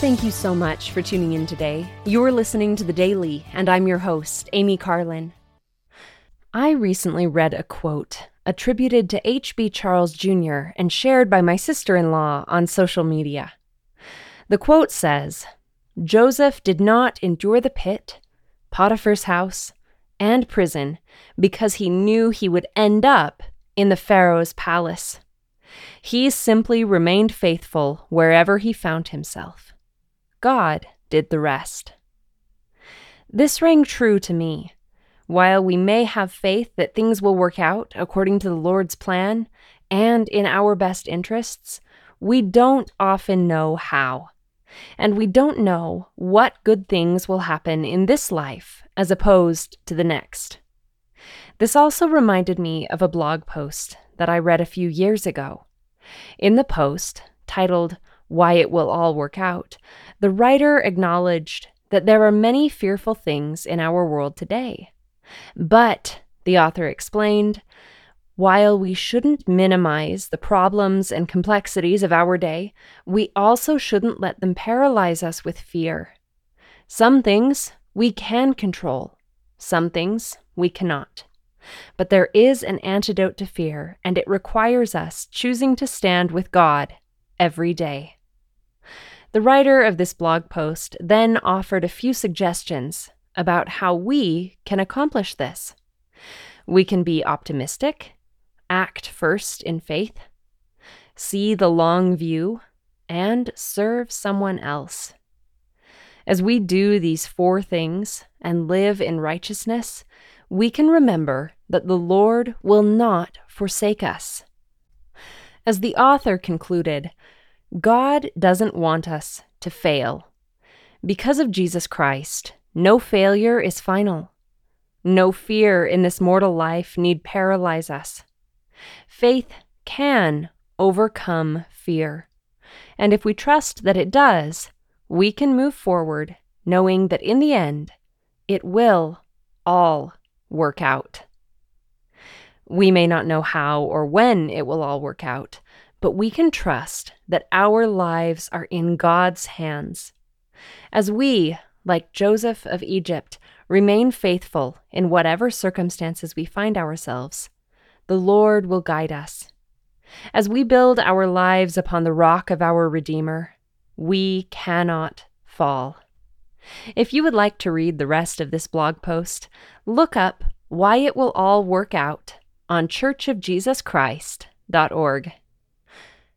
Thank you so much for tuning in today. You're listening to The Daily, and I'm your host, Amy Carlin. I recently read a quote attributed to H.B. Charles Jr. and shared by my sister in law on social media. The quote says Joseph did not endure the pit, Potiphar's house, and prison because he knew he would end up in the Pharaoh's palace. He simply remained faithful wherever he found himself. God did the rest. This rang true to me. While we may have faith that things will work out according to the Lord's plan and in our best interests, we don't often know how. And we don't know what good things will happen in this life as opposed to the next. This also reminded me of a blog post that I read a few years ago. In the post, titled Why It Will All Work Out, the writer acknowledged that there are many fearful things in our world today. But, the author explained, while we shouldn't minimize the problems and complexities of our day, we also shouldn't let them paralyze us with fear. Some things we can control, some things we cannot. But there is an antidote to fear, and it requires us choosing to stand with God every day. The writer of this blog post then offered a few suggestions about how we can accomplish this. We can be optimistic, act first in faith, see the long view, and serve someone else. As we do these four things and live in righteousness, we can remember that the Lord will not forsake us. As the author concluded, God doesn't want us to fail. Because of Jesus Christ, no failure is final. No fear in this mortal life need paralyze us. Faith can overcome fear. And if we trust that it does, we can move forward knowing that in the end, it will all work out. We may not know how or when it will all work out, but we can trust that our lives are in God's hands. As we, like Joseph of Egypt, remain faithful in whatever circumstances we find ourselves, the Lord will guide us. As we build our lives upon the rock of our Redeemer, we cannot fall. If you would like to read the rest of this blog post, look up Why It Will All Work Out on churchofjesuschrist.org.